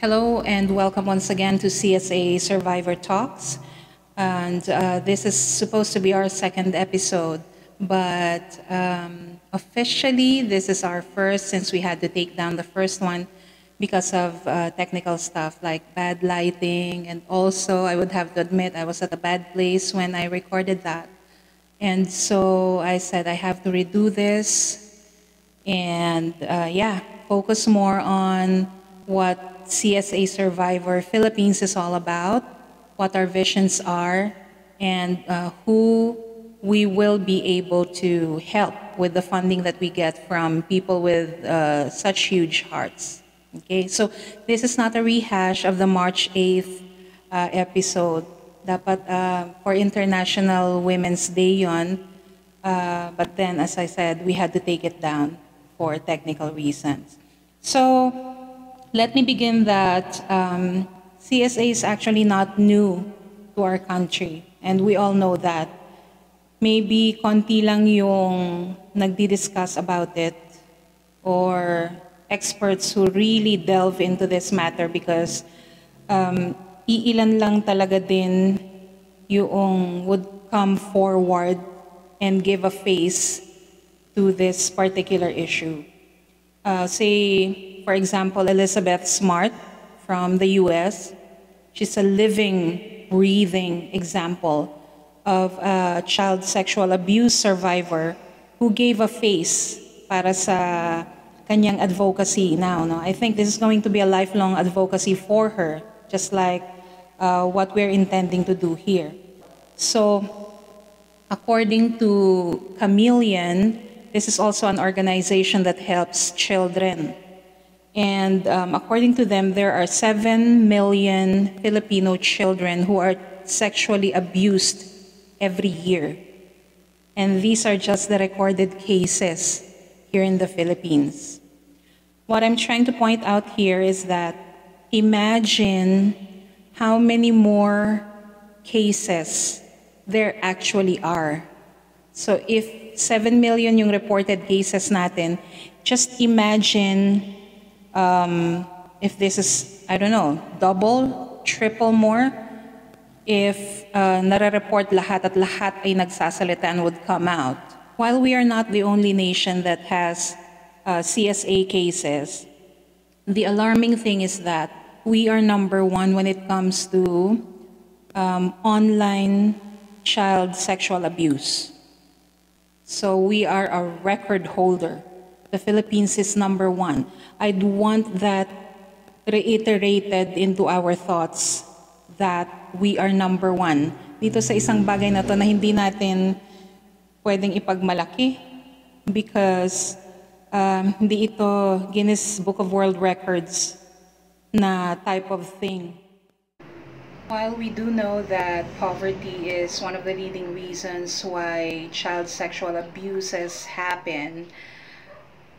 Hello and welcome once again to CSA Survivor Talks. And uh, this is supposed to be our second episode, but um, officially this is our first since we had to take down the first one because of uh, technical stuff like bad lighting. And also, I would have to admit, I was at a bad place when I recorded that. And so I said, I have to redo this and uh, yeah, focus more on what CSA Survivor Philippines is all about, what our visions are, and uh, who we will be able to help with the funding that we get from people with uh, such huge hearts. Okay, so this is not a rehash of the March 8th uh, episode. Dapat uh, for International Women's Day yon, uh, but then as I said, we had to take it down for technical reasons. So let me begin that um, CSA is actually not new to our country, and we all know that. Maybe konti lang yung nagdi-discuss about it or experts who really delve into this matter because um, iilan lang talaga din yung would come forward and give a face to this particular issue. Uh, say, for example, Elizabeth Smart from the US. She's a living, breathing example of a child sexual abuse survivor who gave a face para sa kanyang advocacy now. No? I think this is going to be a lifelong advocacy for her, just like uh, what we're intending to do here. So, according to Chameleon, this is also an organization that helps children. And um, according to them, there are 7 million Filipino children who are sexually abused every year. And these are just the recorded cases here in the Philippines. What I'm trying to point out here is that imagine how many more cases there actually are. So if 7 million yung reported cases natin, just imagine um, if this is, I don't know, double, triple more, if uh, nare-report lahat at lahat ay nagsasalita and would come out. While we are not the only nation that has uh, CSA cases, the alarming thing is that we are number one when it comes to um, online child sexual abuse. So we are a record holder. The Philippines is number one. I'd want that reiterated into our thoughts that we are number one. Dito sa isang bagay na to na hindi natin pwedeng ipagmalaki because um, hindi ito Guinness Book of World Records na type of thing. While we do know that poverty is one of the leading reasons why child sexual abuses happen,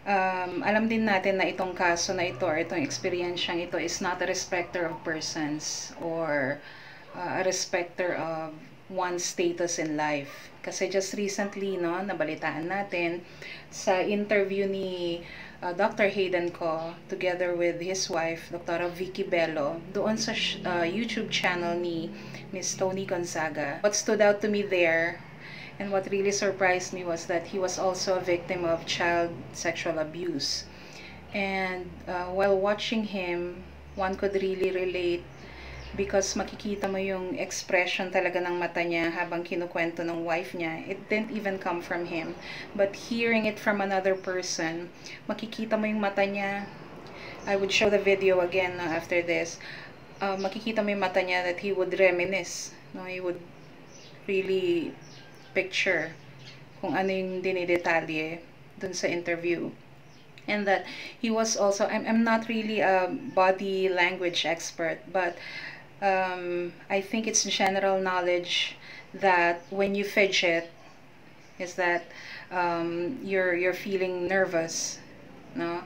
um, alam din natin na itong kaso na ito or itong experiensyang ito is not a respecter of persons or uh, a respecter of one's status in life. Kasi just recently, no, nabalitaan natin sa interview ni uh, Dr. Hayden ko together with his wife, Dr. Vicky Bello, doon sa uh, YouTube channel ni Miss Tony Gonzaga. What stood out to me there and what really surprised me was that he was also a victim of child sexual abuse. And uh, while watching him, one could really relate because makikita mo yung expression talaga ng mata niya habang kinukwento ng wife niya. It didn't even come from him. But hearing it from another person, makikita mo yung mata niya. I would show the video again no, after this. Uh, makikita mo yung mata niya that he would reminisce. No? He would really picture kung ano yung dinidetalye dun sa interview and that he was also I'm, I'm not really a body language expert but um, I think it's general knowledge that when you fidget, is that um, you're you're feeling nervous, no,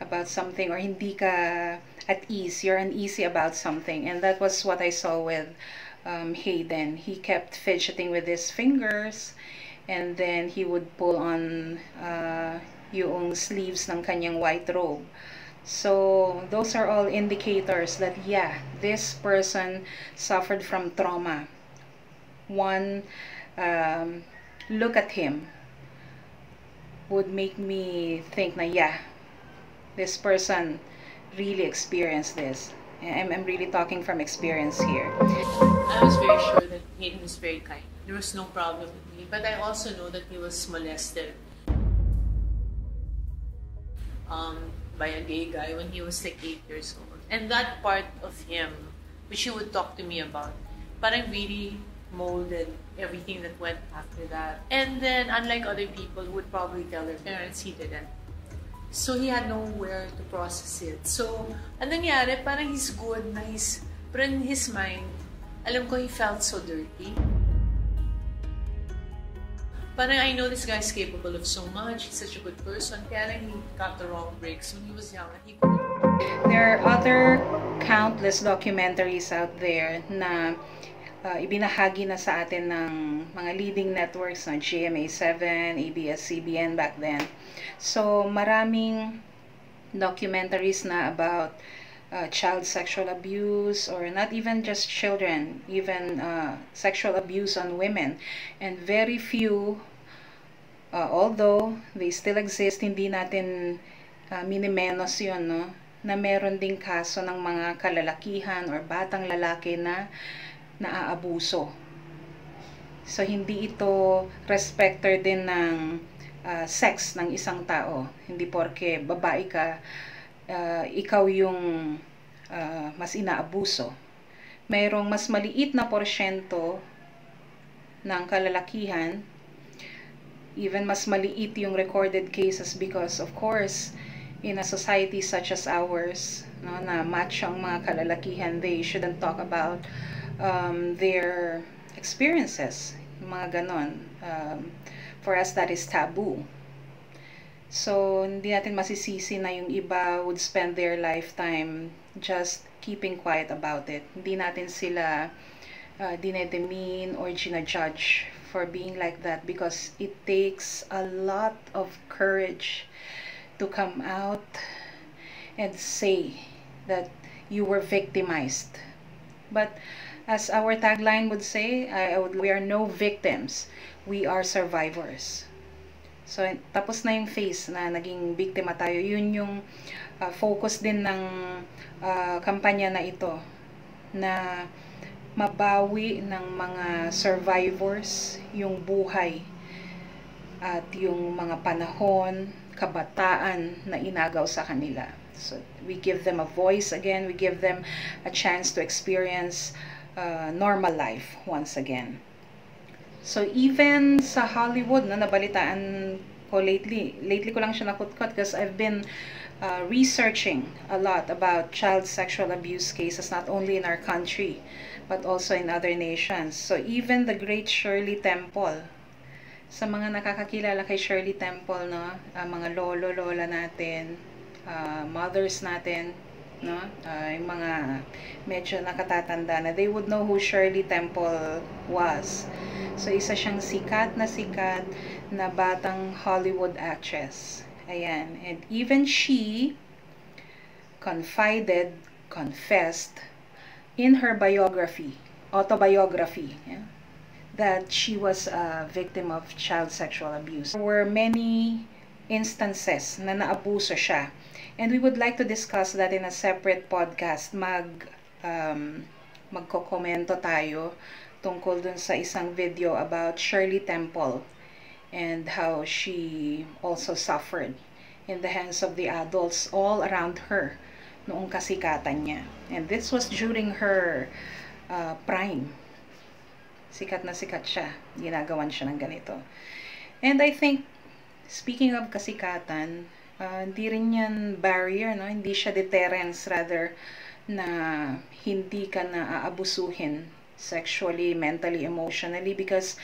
about something or hindi ka at ease. You're uneasy about something, and that was what I saw with um, Hayden. He kept fidgeting with his fingers, and then he would pull on uh, yung sleeves ng kanyang white robe. So those are all indicators that yeah, this person suffered from trauma. One um, look at him would make me think na yeah, this person really experienced this. I'm, I'm really talking from experience here. Was very sure that Hayden was very kind. There was no problem with me. But I also know that he was molested um, by a gay guy when he was like 8 years old. And that part of him, which he would talk to me about, but I really molded everything that went after that. And then, unlike other people who would probably tell their parents, he didn't. So, he had nowhere to process it. So, and anong nangyari, parang he's good, nice, but in his mind, alam ko he felt so dirty. Parang I know this guy's capable of so much. He's such a good person. Kaya lang he got the wrong breaks when he was young. He couldn't. There are other countless documentaries out there na uh, ibinahagi na sa atin ng mga leading networks na GMA7, ABS-CBN back then. So, maraming documentaries na about uh, child sexual abuse or not even just children, even uh, sexual abuse on women. And very few, uh, although they still exist, hindi natin uh, minimenos yun, no? na meron ding kaso ng mga kalalakihan or batang lalaki na naaabuso. So, hindi ito respecter din ng uh, sex ng isang tao. Hindi porke babae ka, uh, ikaw yung uh, mas inaabuso. Mayroong mas maliit na porsyento ng kalalakihan, even mas maliit yung recorded cases because of course, in a society such as ours, no, na macho ang mga kalalakihan, they shouldn't talk about um, their experiences, mga ganon. Um, for us, that is taboo. So, hindi natin masisisi na yung iba would spend their lifetime just keeping quiet about it. Hindi natin sila uh, dinedemean or ginajudge for being like that because it takes a lot of courage to come out and say that you were victimized. But as our tagline would say, I would, we are no victims. We are survivors. So, tapos na yung phase na naging biktima tayo. Yun yung uh, focus din ng uh, kampanya na ito na mabawi ng mga survivors yung buhay at yung mga panahon, kabataan na inagaw sa kanila. So, we give them a voice again, we give them a chance to experience uh, normal life once again. So even sa Hollywood na nabalitaan ko lately, lately ko lang siya nakutkot because I've been uh, researching a lot about child sexual abuse cases not only in our country but also in other nations. So even the great Shirley Temple, sa mga nakakakilala kay Shirley Temple, no, uh, mga lolo, lola natin, uh, mothers natin, no? Uh, yung mga medyo nakatatanda na they would know who Shirley Temple was. So isa siyang sikat na sikat na batang Hollywood actress. Ayan. And even she confided, confessed in her biography, autobiography, yeah, that she was a victim of child sexual abuse. There were many instances na naabuso siya And we would like to discuss that in a separate podcast. Mag, um, magkokomento tayo tungkol dun sa isang video about Shirley Temple and how she also suffered in the hands of the adults all around her noong kasikatan niya. And this was during her uh, prime. Sikat na sikat siya. Ginagawan siya ng ganito. And I think, speaking of kasikatan, uh, hindi rin yan barrier, no? Hindi siya deterrence rather na hindi ka na aabusuhin sexually, mentally, emotionally because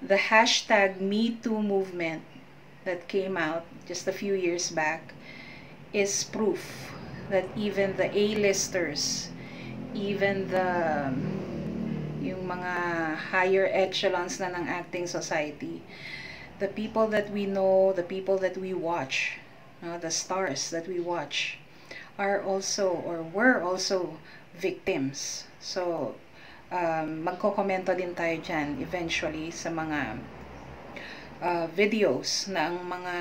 the hashtag MeToo movement that came out just a few years back is proof that even the A-listers, even the yung mga higher echelons na ng acting society, the people that we know, the people that we watch, uh, the stars that we watch are also or were also victims. So, um, magkokomento din tayo dyan eventually sa mga uh, videos na ang mga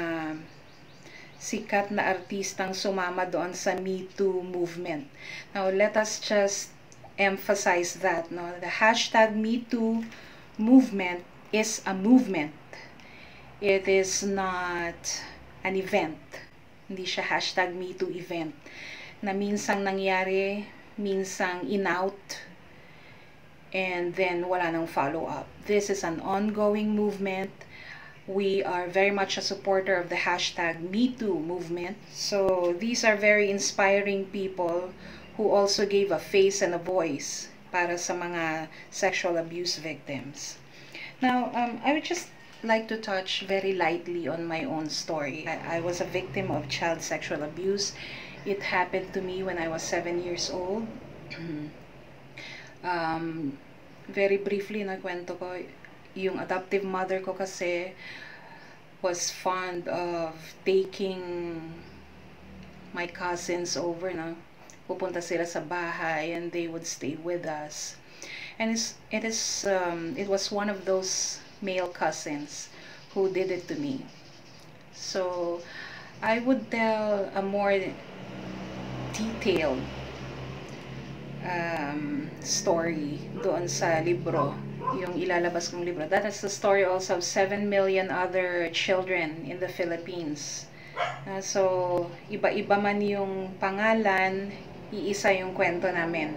sikat na artistang sumama doon sa Me Too movement. Now, let us just emphasize that. No? The hashtag Me Too movement is a movement. It is not an event. Hindi siya hashtag Me Too event. Na minsang nangyari, minsang in-out, and then wala nang follow-up. This is an ongoing movement we are very much a supporter of the hashtag MeToo movement. So these are very inspiring people who also gave a face and a voice para sa mga sexual abuse victims. Now, um, I would just like to touch very lightly on my own story. I, I was a victim of child sexual abuse. It happened to me when I was seven years old. um, very briefly, nagkwento ko, yung adoptive mother ko kasi was fond of taking my cousins over na pupunta sila sa bahay and they would stay with us and it's, it is um, it was one of those male cousins who did it to me so I would tell a more detailed um, story doon sa libro yung ilalabas kong libro. That is the story also of 7 million other children in the Philippines. Uh, so, iba-iba man yung pangalan, iisa yung kwento namin.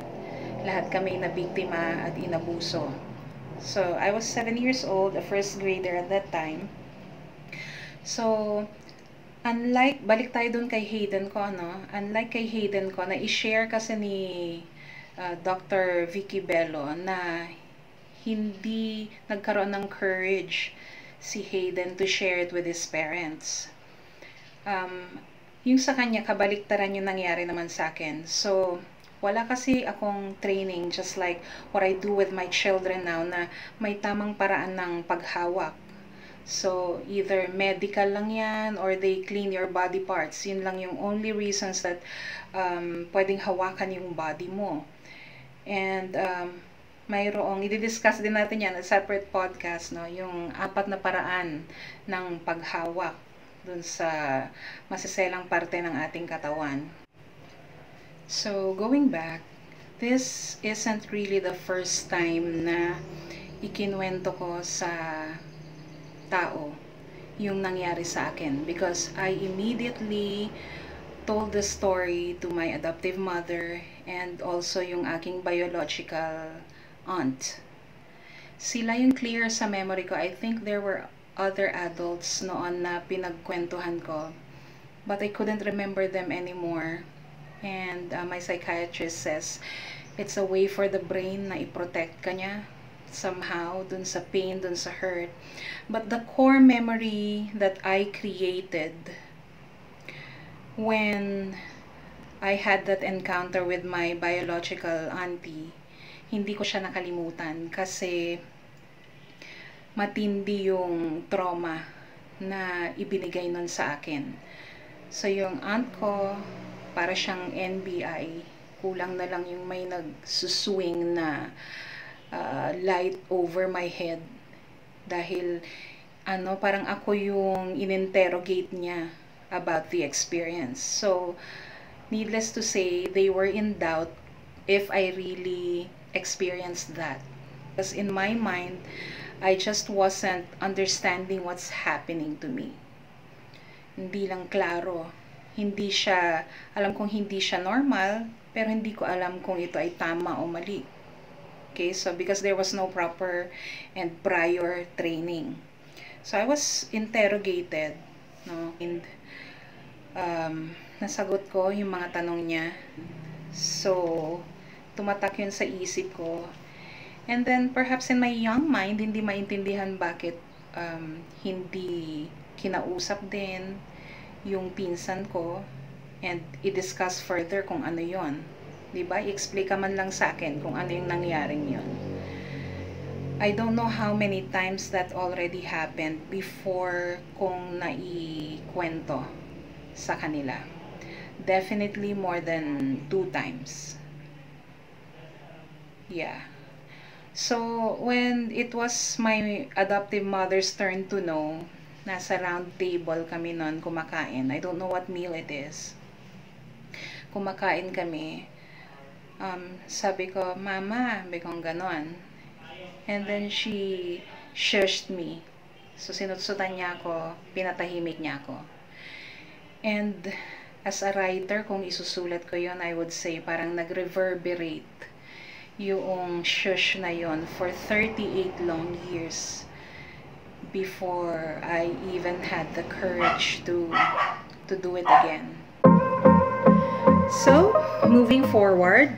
Lahat kami na biktima at inabuso. So, I was 7 years old, a first grader at that time. So, unlike, balik tayo dun kay Hayden ko, no? Unlike kay Hayden ko, na i-share kasi ni uh, Dr. Vicky Bello na hindi nagkaroon ng courage si Hayden to share it with his parents. Um, yung sa kanya, kabaliktaran yung nangyari naman sa akin. So, wala kasi akong training just like what I do with my children now na may tamang paraan ng paghawak. So, either medical lang yan or they clean your body parts. Yun lang yung only reasons that um, pwedeng hawakan yung body mo. And um, mayroong, i-discuss din natin yan, a separate podcast, no? yung apat na paraan ng paghawak dun sa masiselang parte ng ating katawan. So, going back, this isn't really the first time na ikinwento ko sa tao yung nangyari sa akin because I immediately told the story to my adoptive mother and also yung aking biological aunt. Sila yung clear sa memory ko. I think there were other adults noon na pinagkwentuhan ko. But I couldn't remember them anymore. And uh, my psychiatrist says, it's a way for the brain na i-protect ka niya somehow dun sa pain, dun sa hurt. But the core memory that I created when I had that encounter with my biological auntie hindi ko siya nakalimutan kasi matindi yung trauma na ibinigay nun sa akin. So yung aunt ko, para siyang NBI, kulang na lang yung may nagsuswing na uh, light over my head dahil ano parang ako yung ininterrogate niya about the experience. So needless to say, they were in doubt if I really experienced that. Because in my mind, I just wasn't understanding what's happening to me. Hindi lang klaro. Hindi siya, alam kong hindi siya normal, pero hindi ko alam kung ito ay tama o mali. Okay, so because there was no proper and prior training. So I was interrogated, no, and um, nasagot ko yung mga tanong niya. So, tumatak yun sa isip ko. And then, perhaps in my young mind, hindi maintindihan bakit um, hindi kinausap din yung pinsan ko and i-discuss further kung ano yon. Diba? I-explain ka man lang sa akin kung ano yung nangyaring yon. I don't know how many times that already happened before kong naikwento sa kanila. definitely more than two times. Yeah. So, when it was my adoptive mother's turn to know, nasa round table kami noon kumakain. I don't know what meal it is. Kumakain kami. Um, sabi ko, Mama, sabi kong ganon. And then she shushed me. So, sinutsutan niya ako, pinatahimik niya ako. And as a writer, kung isusulat ko yon I would say parang nag-reverberate yung shush na yon for 38 long years before I even had the courage to to do it again. So, moving forward,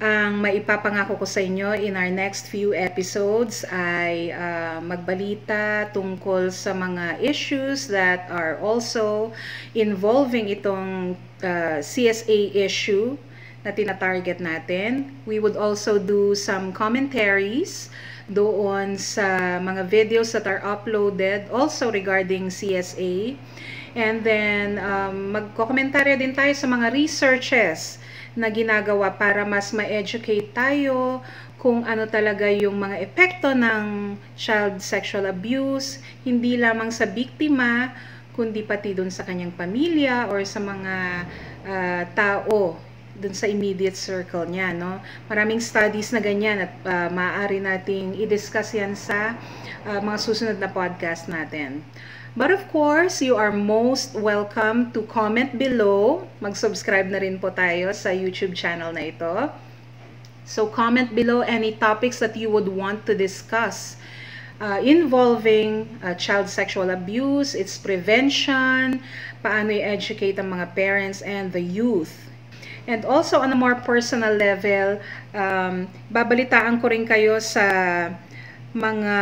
ang maipapangako ko sa inyo in our next few episodes ay uh, magbalita tungkol sa mga issues that are also involving itong uh, CSA issue na tinatarget natin. We would also do some commentaries doon sa mga videos that are uploaded also regarding CSA. And then, um, magkokomentaryo din tayo sa mga researches na ginagawa para mas ma-educate tayo kung ano talaga yung mga epekto ng child sexual abuse, hindi lamang sa biktima, kundi pati dun sa kanyang pamilya or sa mga uh, tao dun sa immediate circle niya, no? Maraming studies na ganyan at uh, maaari nating i-discuss yan sa uh, mga susunod na podcast natin. But of course, you are most welcome to comment below. Mag-subscribe na rin po tayo sa YouTube channel na ito. So comment below any topics that you would want to discuss uh, involving uh, child sexual abuse, its prevention, paano i-educate ang mga parents and the youth. And also on a more personal level, um, babalitaan ko rin kayo sa mga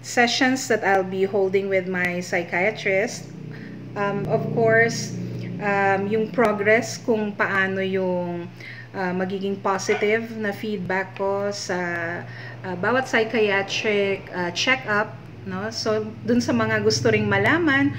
sessions that I'll be holding with my psychiatrist. Um, of course, um, yung progress kung paano yung uh, magiging positive na feedback ko sa uh, bawat psychiatric uh, check-up. No? So, dun sa mga gusto ring malaman,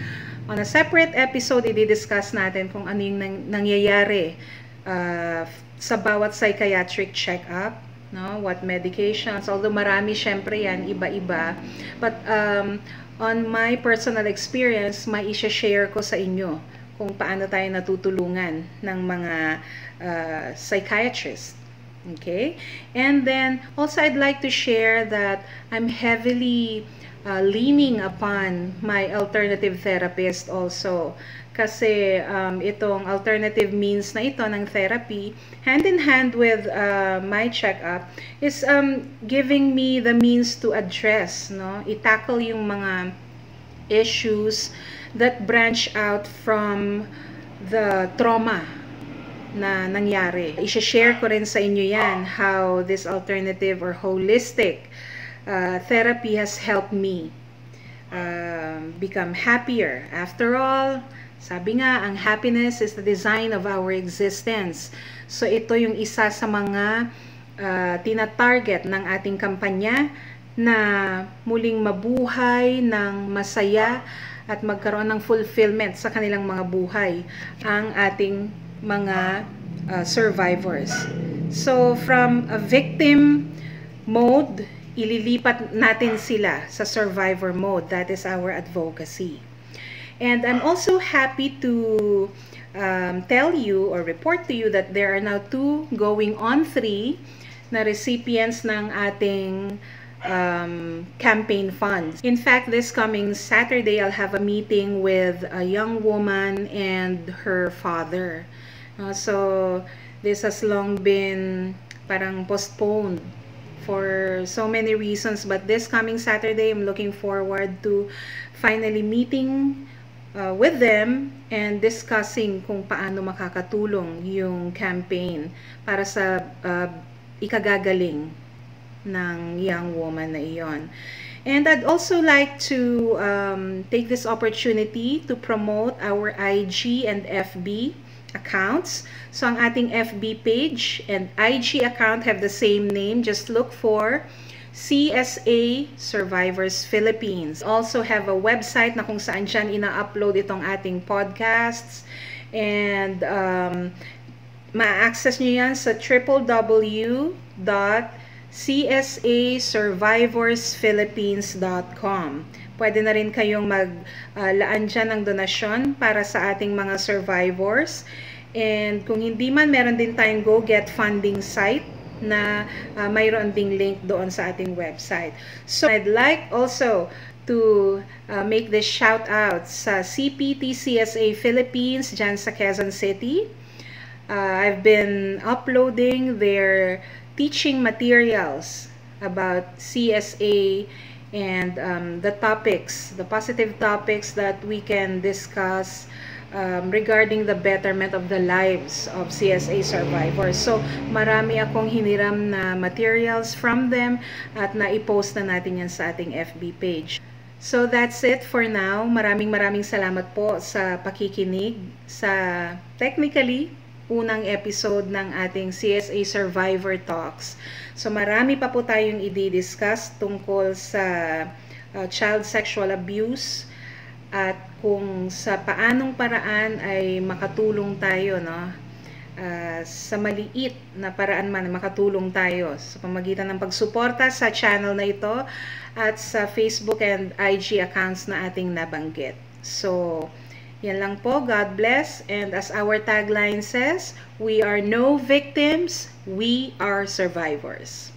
on a separate episode, i-discuss natin kung ano yung nang, nangyayari uh, sa bawat psychiatric check-up no? What medications, although marami syempre yan, iba-iba. But um, on my personal experience, may share ko sa inyo kung paano tayo natutulungan ng mga uh, psychiatrists. Okay? And then, also I'd like to share that I'm heavily uh, leaning upon my alternative therapist also kasi um, itong alternative means na ito ng therapy, hand in hand with uh, my checkup, is um, giving me the means to address, no? i-tackle yung mga issues that branch out from the trauma na nangyari. I-share ko rin sa inyo yan how this alternative or holistic uh, therapy has helped me uh, become happier. After all, sabi nga, ang happiness is the design of our existence. So ito yung isa sa mga uh, tina-target ng ating kampanya na muling mabuhay ng masaya at magkaroon ng fulfillment sa kanilang mga buhay ang ating mga uh, survivors. So from a victim mode, ililipat natin sila sa survivor mode. That is our advocacy. And I'm also happy to um, tell you or report to you that there are now two going on three na recipients ng ating um, campaign funds. In fact, this coming Saturday, I'll have a meeting with a young woman and her father. Uh, so, this has long been parang postponed for so many reasons. But this coming Saturday, I'm looking forward to finally meeting uh, with them and discussing kung paano makakatulong yung campaign para sa uh, ikagagaling ng young woman na iyon. And I'd also like to um, take this opportunity to promote our IG and FB accounts. So ang ating FB page and IG account have the same name. Just look for CSA Survivors Philippines. Also have a website na kung saan dyan ina-upload itong ating podcasts And um, ma-access nyo yan sa www.csasurvivorsphilippines.com. Pwede na rin kayong maglaan uh, dyan ng donasyon para sa ating mga survivors. And kung hindi man, meron din tayong Go Get Funding site na uh, mayroon ding link doon sa ating website. So, I'd like also to uh, make this shout out sa CPTCSA Philippines dyan sa Quezon City. Uh, I've been uploading their teaching materials about CSA and um, the topics, the positive topics that we can discuss um, regarding the betterment of the lives of CSA survivors. So, marami akong hiniram na materials from them at na-post na natin yan sa ating FB page. So, that's it for now. Maraming maraming salamat po sa pakikinig sa technically unang episode ng ating CSA Survivor Talks. So marami pa po tayong i-discuss tungkol sa uh, child sexual abuse at kung sa paanong paraan ay makatulong tayo no uh, sa maliit na paraan man makatulong tayo sa pamagitan ng pagsuporta sa channel na ito at sa Facebook and IG accounts na ating nabanggit. So, yan lang po. God bless. And as our tagline says, we are no victims, we are survivors.